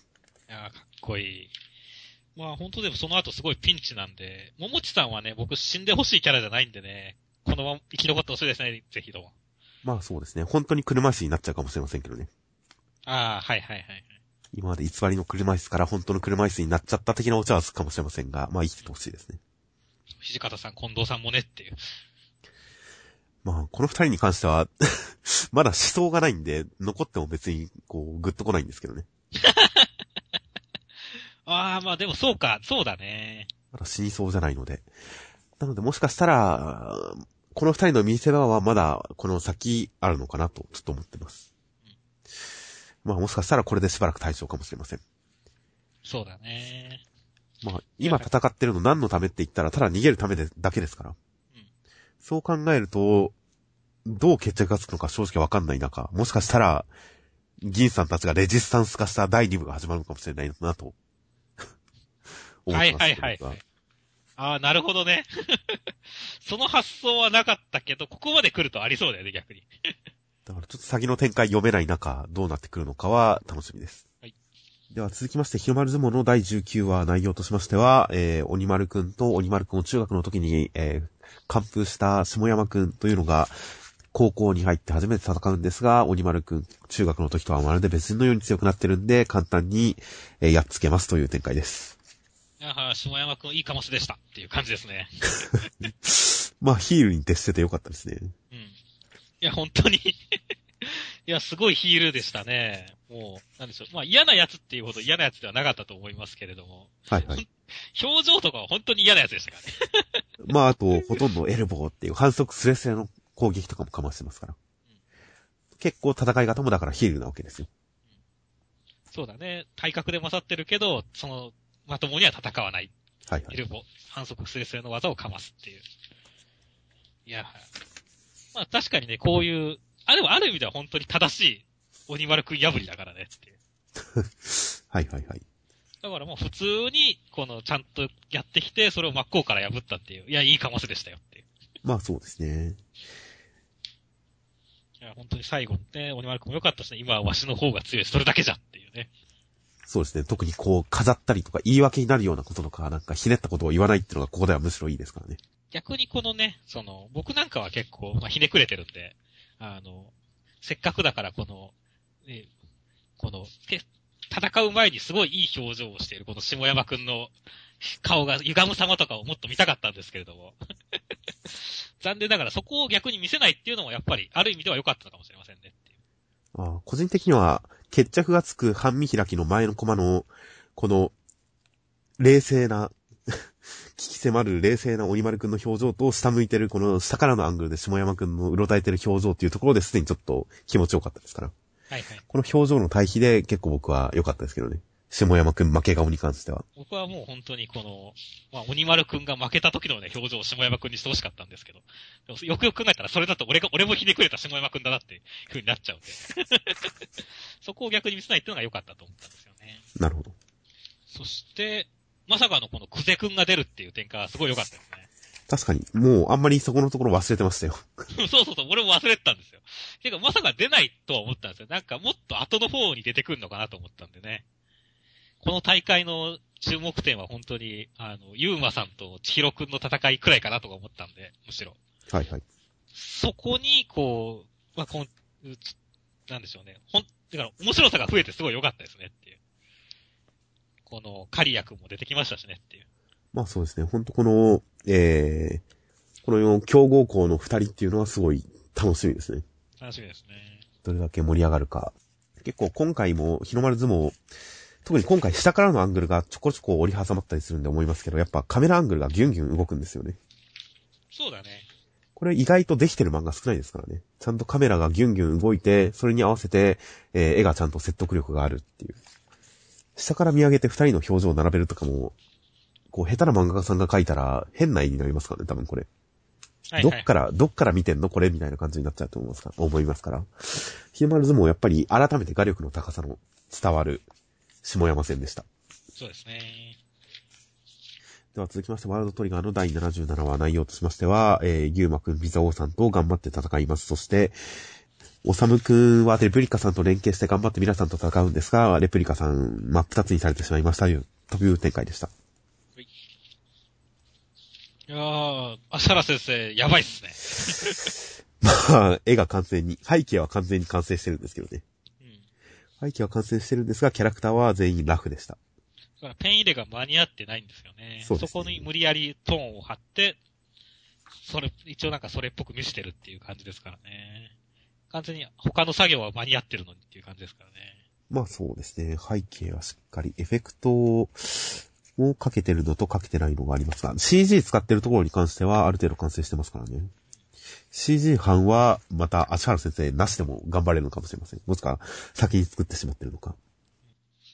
いやーかっこいい。まあ本当でもその後すごいピンチなんで、桃地さんはね、僕死んでほしいキャラじゃないんでね、このまま生き残ってほしいですね、ぜひとも。まあそうですね。本当に車椅子になっちゃうかもしれませんけどね。ああ、はいはいはい。今まで偽りの車椅子から本当の車椅子になっちゃった的なお茶はつくかもしれませんが、まあ生きててほしいですね。土方さん、近藤さんもねっていう。まあ、この二人に関しては、まだ思想がないんで、残っても別に、こう、グッとこないんですけどね。ああ、まあでもそうか、そうだね。まだ死にそうじゃないので。なので、もしかしたら、この二人の見せ場はまだ、この先あるのかなと、ちょっと思ってます。まあ、もしかしたらこれでしばらく対象かもしれません。そうだね。まあ、今戦ってるの何のためって言ったら、ただ逃げるためでだけですから。うんそう考えると、どう決着がつくのか正直わかんない中、もしかしたら、銀さんたちがレジスタンス化した第2部が始まるのかもしれないなと。思ってますはいはいはいああ、なるほどね。その発想はなかったけど、ここまで来るとありそうだよね、逆に。だからちょっと先の展開読めない中、どうなってくるのかは楽しみです。はいでは続きまして、日の丸相撲の第19話内容としましては、えー、鬼丸くんと鬼丸くんを中学の時に、えー、完封した下山くんというのが、高校に入って初めて戦うんですが、鬼丸くん、中学の時とはまるで別人のように強くなってるんで、簡単に、えーやっつけますという展開です。ああ、下山くんいいかもしでしたっていう感じですね。まあ、ヒールに徹しててよかったですね。うん。いや、本当に。いや、すごいヒールでしたね。もう、なんでしょう。まあ嫌なやつっていうほど嫌なやつではなかったと思いますけれども、はいはい。表情とかは本当に嫌なやつでしたからね。まあ、あと、ほとんどエルボーっていう反則スレスレの攻撃とかもかましてますから。結構戦い方もだからヒールなわけですよ。そうだね。体格で勝ってるけど、その、まともには戦わない。はいはい。エルボ、反則スレスレの技をかますっていう。いや、まあ確かにね、こういう、あ、でもある意味では本当に正しい鬼丸くん破りだからねって。はいはいはい。だからもう普通に、この、ちゃんとやってきて、それを真っ向から破ったっていう。いや、いいかませでしたよっていう。まあそうですね。いや、本当に最後ね、鬼丸くんも良かったですね。今はわしの方が強い、それだけじゃっていうね。そうですね。特にこう、飾ったりとか言い訳になるようなこととか、なんかひねったことを言わないっていうのがここではむしろいいですからね。逆にこのね、その、僕なんかは結構、まあ、ひねくれてるんで、あの、せっかくだからこの、ね、この、戦う前にすごいいい表情をしているこの下山くんの顔が歪む様とかをもっと見たかったんですけれども。残念ながらそこを逆に見せないっていうのもやっぱりある意味では良かったかもしれませんね。あ個人的には、決着がつく半身開きの前のコマの、この、冷静な、危機迫る冷静な鬼丸くんの表情と、下向いてるこの下からのアングルで下山くんのうろたえてる表情っていうところですでにちょっと気持ちよかったですから。はいはい。この表情の対比で結構僕は良かったですけどね。下山くん負け顔に関しては。僕はもう本当にこの、まあ、鬼丸くんが負けた時のね、表情を下山くんにしてほしかったんですけど、よくよく考えたらそれだと俺が、俺もひねくれた下山くんだなっていう風になっちゃうんで。そこを逆に見せないっていうのが良かったと思ったんですよね。なるほど。そして、まさかのこのクゼくんが出るっていう展開はすごい良かったですね。確かに、もうあんまりそこのところ忘れてましたよ。そうそうそう、俺も忘れてたんですよ。てか、まさか出ないとは思ったんですよ。なんかもっと後の方に出てくるのかなと思ったんでね。この大会の注目点は本当に、あの、ゆうまさんと千尋くんの戦いくらいかなとか思ったんで、むしろ。はいはい。そこに、こう、まあ、こん、なんでしょうね。ほん、だから面白さが増えてすごい良かったですねっていう。この、カリア君も出てきましたしねっていう。まあそうですね。ほんとこの、えー、この強豪校の二人っていうのはすごい楽しみですね。楽しみですね。どれだけ盛り上がるか。結構今回も日の丸相撲、特に今回下からのアングルがちょこちょこ折り挟まったりするんで思いますけど、やっぱカメラアングルがギュンギュン動くんですよね。そうだね。これ意外とできてる漫画少ないですからね。ちゃんとカメラがギュンギュン動いて、それに合わせて、えー絵がちゃんと説得力があるっていう。下から見上げて二人の表情を並べるとかも、こう下手な漫画家さんが描いたら変な絵になりますからね、多分これ。はいはいどっ。から、どっから見てんの？これみたいな感じになっちゃうと思いますか？ら、思いますから。日の丸相撲やっぱり改めて画力の高さの伝わる下山戦でした。そうですね。では続きまして、ワールドトリガーの第77話内容としましては、えー、ゆうまくん、ビザオーさんと頑張って戦います。そして、おさむくんはレプリカさんと連携して頑張って皆さんと戦うんですが、レプリカさん真っ二つにされてしまいましたという、という展開でした。いやー、アシャラ先生、やばいっすね。まあ、絵が完全に、背景は完全に完成してるんですけどね。うん。背景は完成してるんですが、キャラクターは全員ラフでした。だからペン入れが間に合ってないんですよね。そねこに無理やりトーンを張って、それ、一応なんかそれっぽく見せてるっていう感じですからね。完全に他の作業は間に合ってるのにっていう感じですからね。まあそうですね。背景はしっかり、エフェクトをかけてるのとかけてないのがありますが、CG 使ってるところに関してはある程度完成してますからね。CG 班は、また、足原先生なしでも頑張れるのかもしれません。もしくは、先に作ってしまってるのか。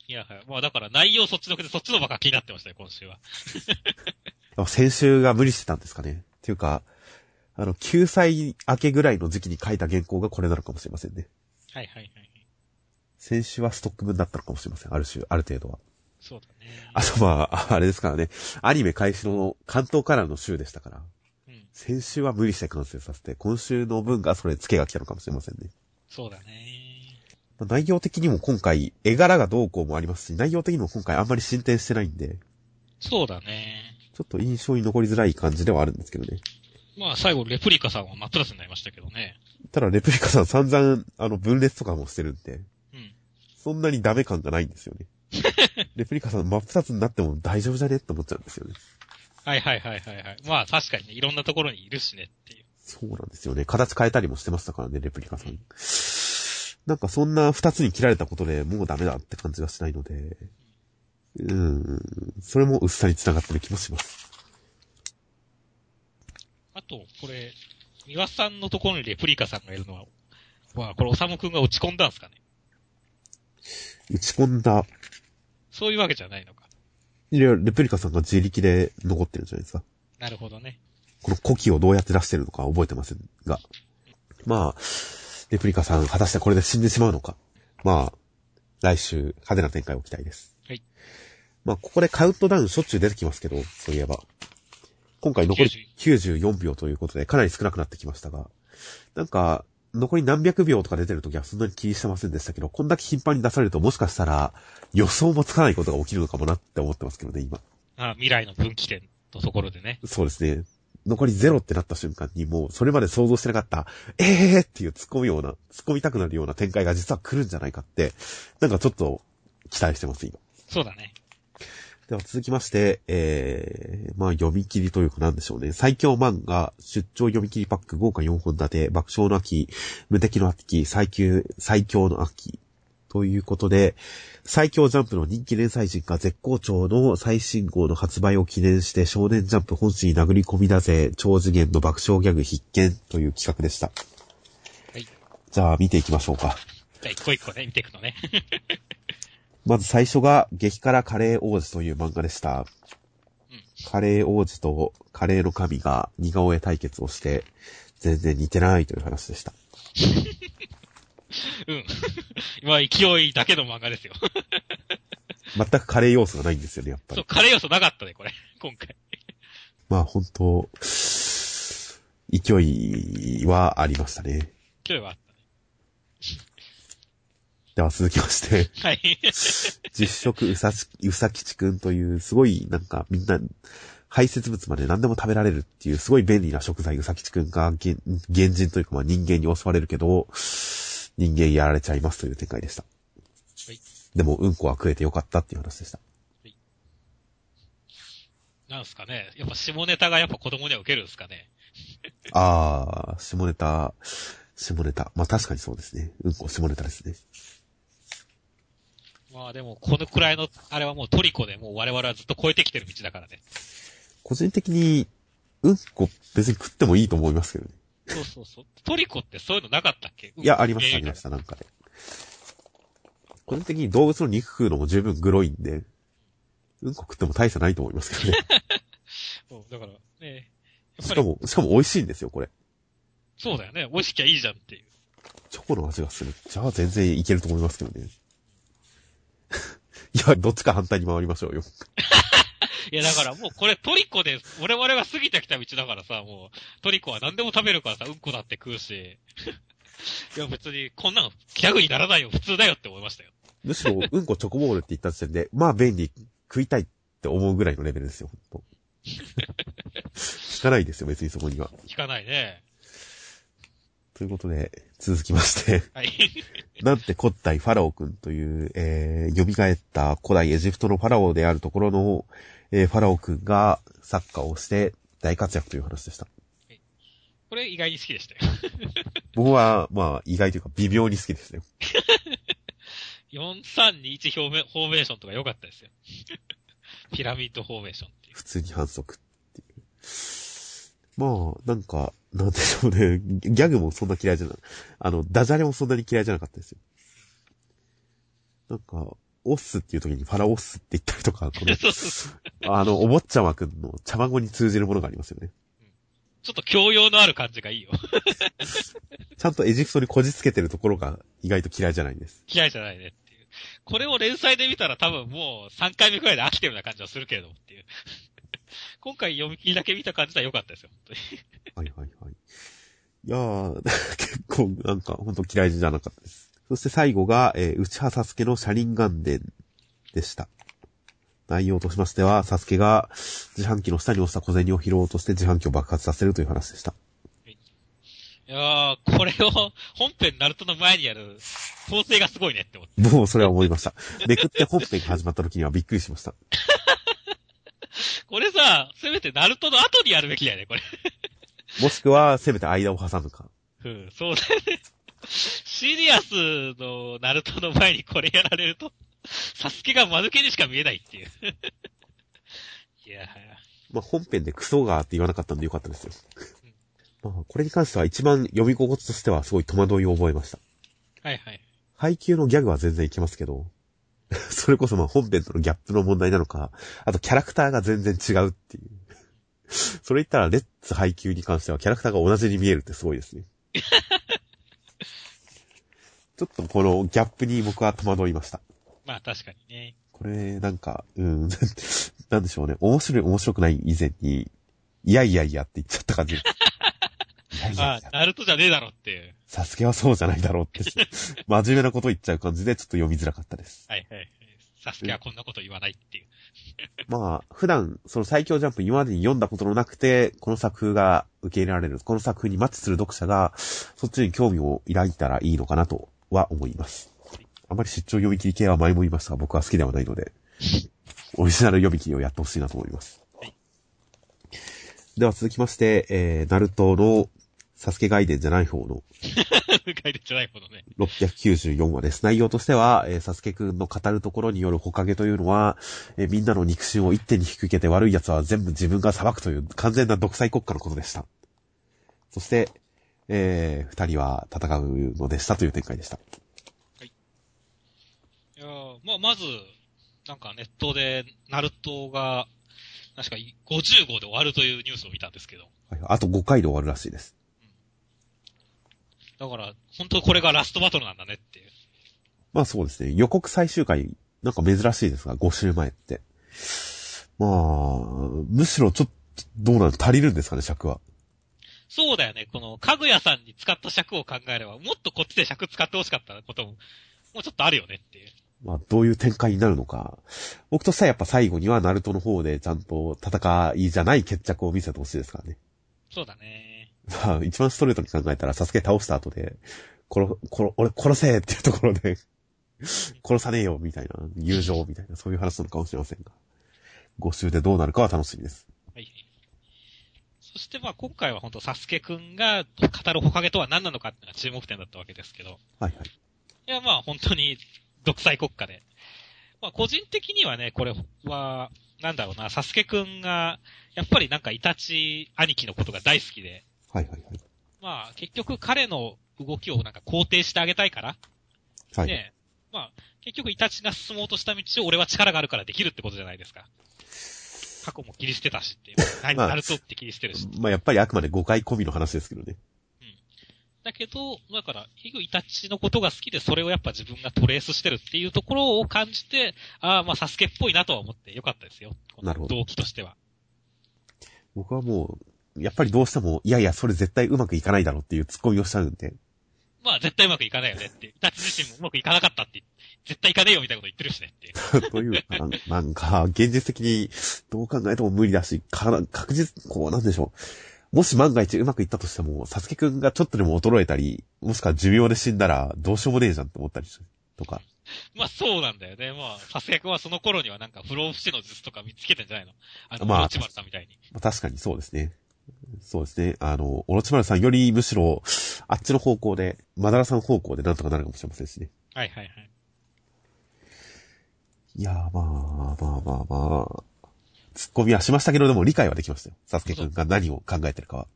いや、はい。まあだから内容そっちのけでそっちのばっか気になってましたよ、今週は。先週が無理してたんですかね。っていうか、あの、9歳明けぐらいの時期に書いた原稿がこれなのかもしれませんね。はいはいはい。先週はストック分だったのかもしれません。ある種、ある程度は。そうだね。あとまあ、あれですからね。アニメ開始の関東からの週でしたから。うん。先週は無理して完成させて、今週の分がそれ付けが来たのかもしれませんね。そうだね。内容的にも今回、絵柄がどうこうもありますし、内容的にも今回あんまり進展してないんで。そうだね。ちょっと印象に残りづらい感じではあるんですけどね。まあ最後、レプリカさんは真っプラスになりましたけどね。ただ、レプリカさん散々、あの、分裂とかもしてるんで。うん。そんなにダメ感がないんですよね。レプリカさん真っ二つになっても大丈夫じゃね？って思っちゃうんですよね。はいはいはいはいはい。まあ確かにね、いろんなところにいるしねっていう。そうなんですよね。形変えたりもしてましたからね、レプリカさん。なんかそんな二つに切られたことでもうダメだって感じがしないので、うん、それも薄さに繋がってる気もします。あと、これ、三輪さんのところにレプリカさんがいるのは、まあ、これ、おさむくんが落ち込んだんすかね？打ち込んだ。そういうわけじゃないのか。いや、レプリカさんが自力で残ってるんじゃないですか。なるほどね。この古希をどうやって出してるのか覚えてませんが。まあ、レプリカさん、果たしてこれで死んでしまうのか。まあ、来週、派手な展開を期待です。はい。まあ、ここでカウントダウンしょっちゅう出てきますけど、そういえば。今回残り94秒ということで、かなり少なくなってきましたが、なんか、残り何百秒とか出てる時はそんなに気にしてませんでしたけど、こんだけ頻繁に出されるともしかしたら予想もつかないことが起きるのかもなって思ってますけどね、今。ああ未来の分岐点のところでね。そうですね。残りゼロってなった瞬間にもうそれまで想像してなかった、ええーっていう突っ込むような、突っ込みたくなるような展開が実は来るんじゃないかって、なんかちょっと期待してます、今。そうだね。では続きまして、えー、まあ読み切りというかなんでしょうね。最強漫画、出張読み切りパック豪華4本立て、爆笑の秋、無敵の秋、最強、最強の秋。ということで、最強ジャンプの人気連載人が絶好調の最新号の発売を記念して少年ジャンプ本誌に殴り込みだぜ、超次元の爆笑ギャグ必見という企画でした。はい。じゃあ見ていきましょうか。じゃあ一個一個ね、見ていくのね。まず最初が、激辛カレー王子という漫画でした。うん、カレー王子とカレーの神が似顔絵対決をして、全然似てないという話でした。うん。今、勢いだけの漫画ですよ。全くカレー要素がないんですよね、やっぱり。そう、カレー要素なかったね、これ。今回。まあ、本当勢いはありましたね。勢いはあった。では続きまして。はい。実食うさち、うさきちくんという、すごい、なんか、みんな、排泄物まで何でも食べられるっていう、すごい便利な食材、うさきちくんが、原人というか、まあ人間に襲われるけど、人間やられちゃいますという展開でした。はい。でも、うんこは食えてよかったっていう話でした。はい。なんすかね。やっぱ下ネタがやっぱ子供には受けるんですかね。あー、下ネタ、下ネタ。まあ確かにそうですね。うんこ下ネタですね。まあでも、このくらいの、あれはもうトリコでもう我々はずっと超えてきてる道だからね。個人的に、うんこ別に食ってもいいと思いますけどね。そうそうそう。トリコってそういうのなかったっけ？いや、ありました、ありました、なんかで。個人的に動物の肉食うのも十分グロいんで、うんこ食っても大差ないと思いますけどね。そう、だからね。しかも、しかも美味しいんですよ、これ。そうだよね。美味しきゃいいじゃんっていう。チョコの味がする。じゃあ全然いけると思いますけどね。いや、どっちか反対に回りましょうよ。いや、だからもうこれトリコで、我々が過ぎてきた道だからさ、もう、トリコは何でも食べるからさ、うんこだって食うし。いや、別に、こんなのギャグにならないよ、普通だよって思いましたよ。むしろ、うんこチョコボールって言った時点で、まあ便利、食いたいって思うぐらいのレベルですよ、ほんと。聞かないですよ、別にそこには。聞かないね。ということで、続きましてはい。なんて古代ファラオ君という、えー、蘇った古代エジプトのファラオであるところの、えー、ファラオ君がサッカーをして大活躍という話でした。これ意外に好きでしたよ。僕は、まあ、意外というか微妙に好きですね。4321フォーメフォーメーションとか良かったですよ。ピラミッドフォーメーションっていう。普通に反則っていう。まあ、なんか、なんでしょうね。ギャグもそんな嫌いじゃない。あの、ダジャレもそんなに嫌いじゃなかったですよ。なんか、オッスっていう時にファラオッスって言ったりとか、この。あの、お坊ちゃまくんの茶孫に通じるものがありますよね。ちょっと教養のある感じがいいよ。ちゃんとエジプトにこじつけてるところが意外と嫌いじゃないんです。嫌いじゃないねっていう。これを連載で見たら多分もう3回目くらいで飽きてるような感じはするけれどもっていう。今回読み切りだけ見た感じでは良かったですよ、本当に。はいはいはい。いやー、結構なんか本当嫌いじゃなかったです。そして最後が、えー、内葉サスケの車輪岩伝でした。内容としましては、サスケが自販機の下に落ちた小銭を拾おうとして自販機を爆発させるという話でした。いやー、これを本編ナルトの前にやる構成がすごいねって思って。もうそれは思いました。めくって本編が始まった時にはびっくりしました。これさ、せめてナルトの後にやるべきだよね、これ。もしくは、せめて間を挟むか。うん、そうだよね。シリアスのナルトの前にこれやられると、サスケが間抜けにしか見えないっていう。いやまあ、本編でクソがーって言わなかったんでよかったですよ。まあ、これに関しては一番読み心地としてはすごい戸惑いを覚えました。ーはいはい。配給のギャグは全然いけますけど、それこそまあ本編とのギャップの問題なのか、あとキャラクターが全然違うっていう。それ言ったらレッツ配給に関してはキャラクターが同じに見えるってすごいですね。ちょっとこのギャップに僕は戸惑いました。まあ確かにね。これ、なんか、うん、なんでしょうね。面白い面白くない以前に、いやいやいやって言っちゃった感じ。いやいやあナルトじゃねえだろっていう。サスケはそうじゃないだろうって、真面目なこと言っちゃう感じでちょっと読みづらかったです。はいはいはい。サスケはこんなこと言わないっていう。まあ、普段、その最強ジャンプ今までに読んだことのなくて、この作風が受け入れられる、この作風にマッチする読者が、そっちに興味を抱いたらいいのかなとは思います。あまり出張読み切り系は前も言いましたが、僕は好きではないので、オリジナル読み切りをやってほしいなと思います。はいでは続きまして、えー、ナルトのサスケ外伝じゃない方の書いてじゃないほどね。694話です。内容としては、えー、サスケくんの語るところによるほかげというのは、えーみんなの肉親を一手に引き受けて悪い奴は全部自分が裁くという完全な独裁国家のことでした。そして、えー、二人は戦うのでしたという展開でした。いやーまあまず、なんかネットでナルトが、確か50号で終わるというニュースを見たんですけど。はい、あと5回で終わるらしいです。だから、本当これがラストバトルなんだねっていう。まあそうですね。予告最終回、なんか珍しいですが、5週前って。まあ、むしろちょっと、どうなの足りるんですかね、尺は。そうだよね。この、かぐやさんに使った尺を考えれば、もっとこっちで尺使ってほしかったことも、もうちょっとあるよねっていう。まあ、どういう展開になるのか。僕としてはやっぱ最後にはナルトの方でちゃんと戦いじゃない決着を見せてほしいですからね。そうだね。まあ、一番ストレートに考えたら、サスケ倒した後で、殺、殺、俺殺せっていうところで、殺さねえよみたいな、友情みたいな、そういう話なのかもしれませんが。5週でどうなるかは楽しみです。はい。そしてまあ今回は本当サスケくんが語るほかげとは何なのかっていうのが注目点だったわけですけど。はいはい。いやまあ本当に独裁国家で。まあ個人的にはね、これは、なんだろうな、サスケくんが、やっぱりなんかイタチ兄貴のことが大好きで、はいはいはい。まあ結局彼の動きをなんか肯定してあげたいから、はい。ね、まあ結局イタチが進もうとした道を俺は力があるからできるってことじゃないですか。過去も切り捨てたしっていう。何まあナルトって切り捨てるし。まあやっぱりあくまで誤解込みの話ですけどね。だけど、だから、結局イタチのことが好きで、それをやっぱ自分がトレースしてるっていうところを感じて、ああ、まあサスケっぽいなとは思ってよかったですよ。なるほど動機としては。僕はもう、やっぱりどうしても、いやいや、それ絶対うまくいかないだろうっていうツッコミをしちゃうんで、まあ絶対うまくいかないよねって。イタチ自身もうまくいかなかったって、絶対いかねえよみたいなこと言ってるしねっていう。というか、なんか、現実的にどう考えても無理だし、か確実、こう、なんでしょう。もし万が一うまくいったとしても、サスケくんがちょっとでも衰えたり、もしくは寿命で死んだら、どうしようもねえじゃんって思ったりする。とか。まあそうなんだよね。まあ、サスケ君はその頃にはなんか不老不死の術とか見つけてんじゃないの？あの、まあまあ、チマルさんみたいに。まあ、確かにそうですね。そうですね。あの、オロチマルさんよりむしろ、あっちの方向で、マダラさん方向でなんとかなるかもしれませんしね。はいはいはい。いやー、まあ、まあまあまあ、突っ込みはしましたけど、でも理解はできましたよ。サスケくんが何を考えてるかは。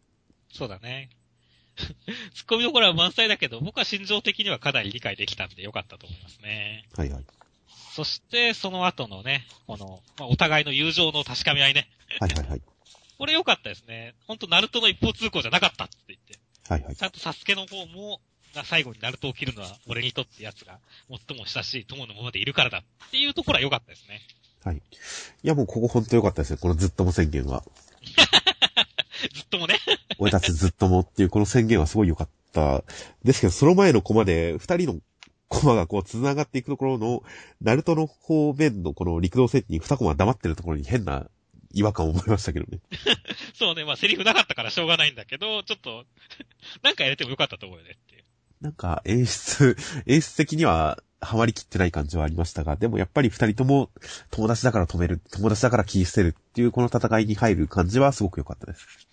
そうだね。ツッコミどころは満載だけど、僕は心情的にはかなり理解できたんでよかったと思いますね。はいはい。そして、その後のね、この、まあ、お互いの友情の確かめ合いね。はいはいはい。これ良かったですね。ほんと、ナルトの一方通行じゃなかったって言って。はいはいち。ゃんとサスケの方も、な最後にナルトを切るのは俺にとってやつが最も親しい友のままでいるからだっていうところは良かったですね。はい。いやもうここほんと良かったですよ。このずっとも宣言は。ずっともね。俺たちずっともっていうこの宣言はすごい良かった。ですけど、その前のコマで、二人のコマがこう繋がっていくところの、ナルトの方面のこの陸道戦に二コマ黙ってるところに変な違和感を覚えましたけどね。そうね、まあセリフなかったからしょうがないんだけど、ちょっと、なんかやれてもよかったと思うよねっていう。なんか演出、演出的にはハマりきってない感じはありましたが、でもやっぱり二人とも友達だから止める、友達だから切り捨てるっていうこの戦いに入る感じはすごく良かったです。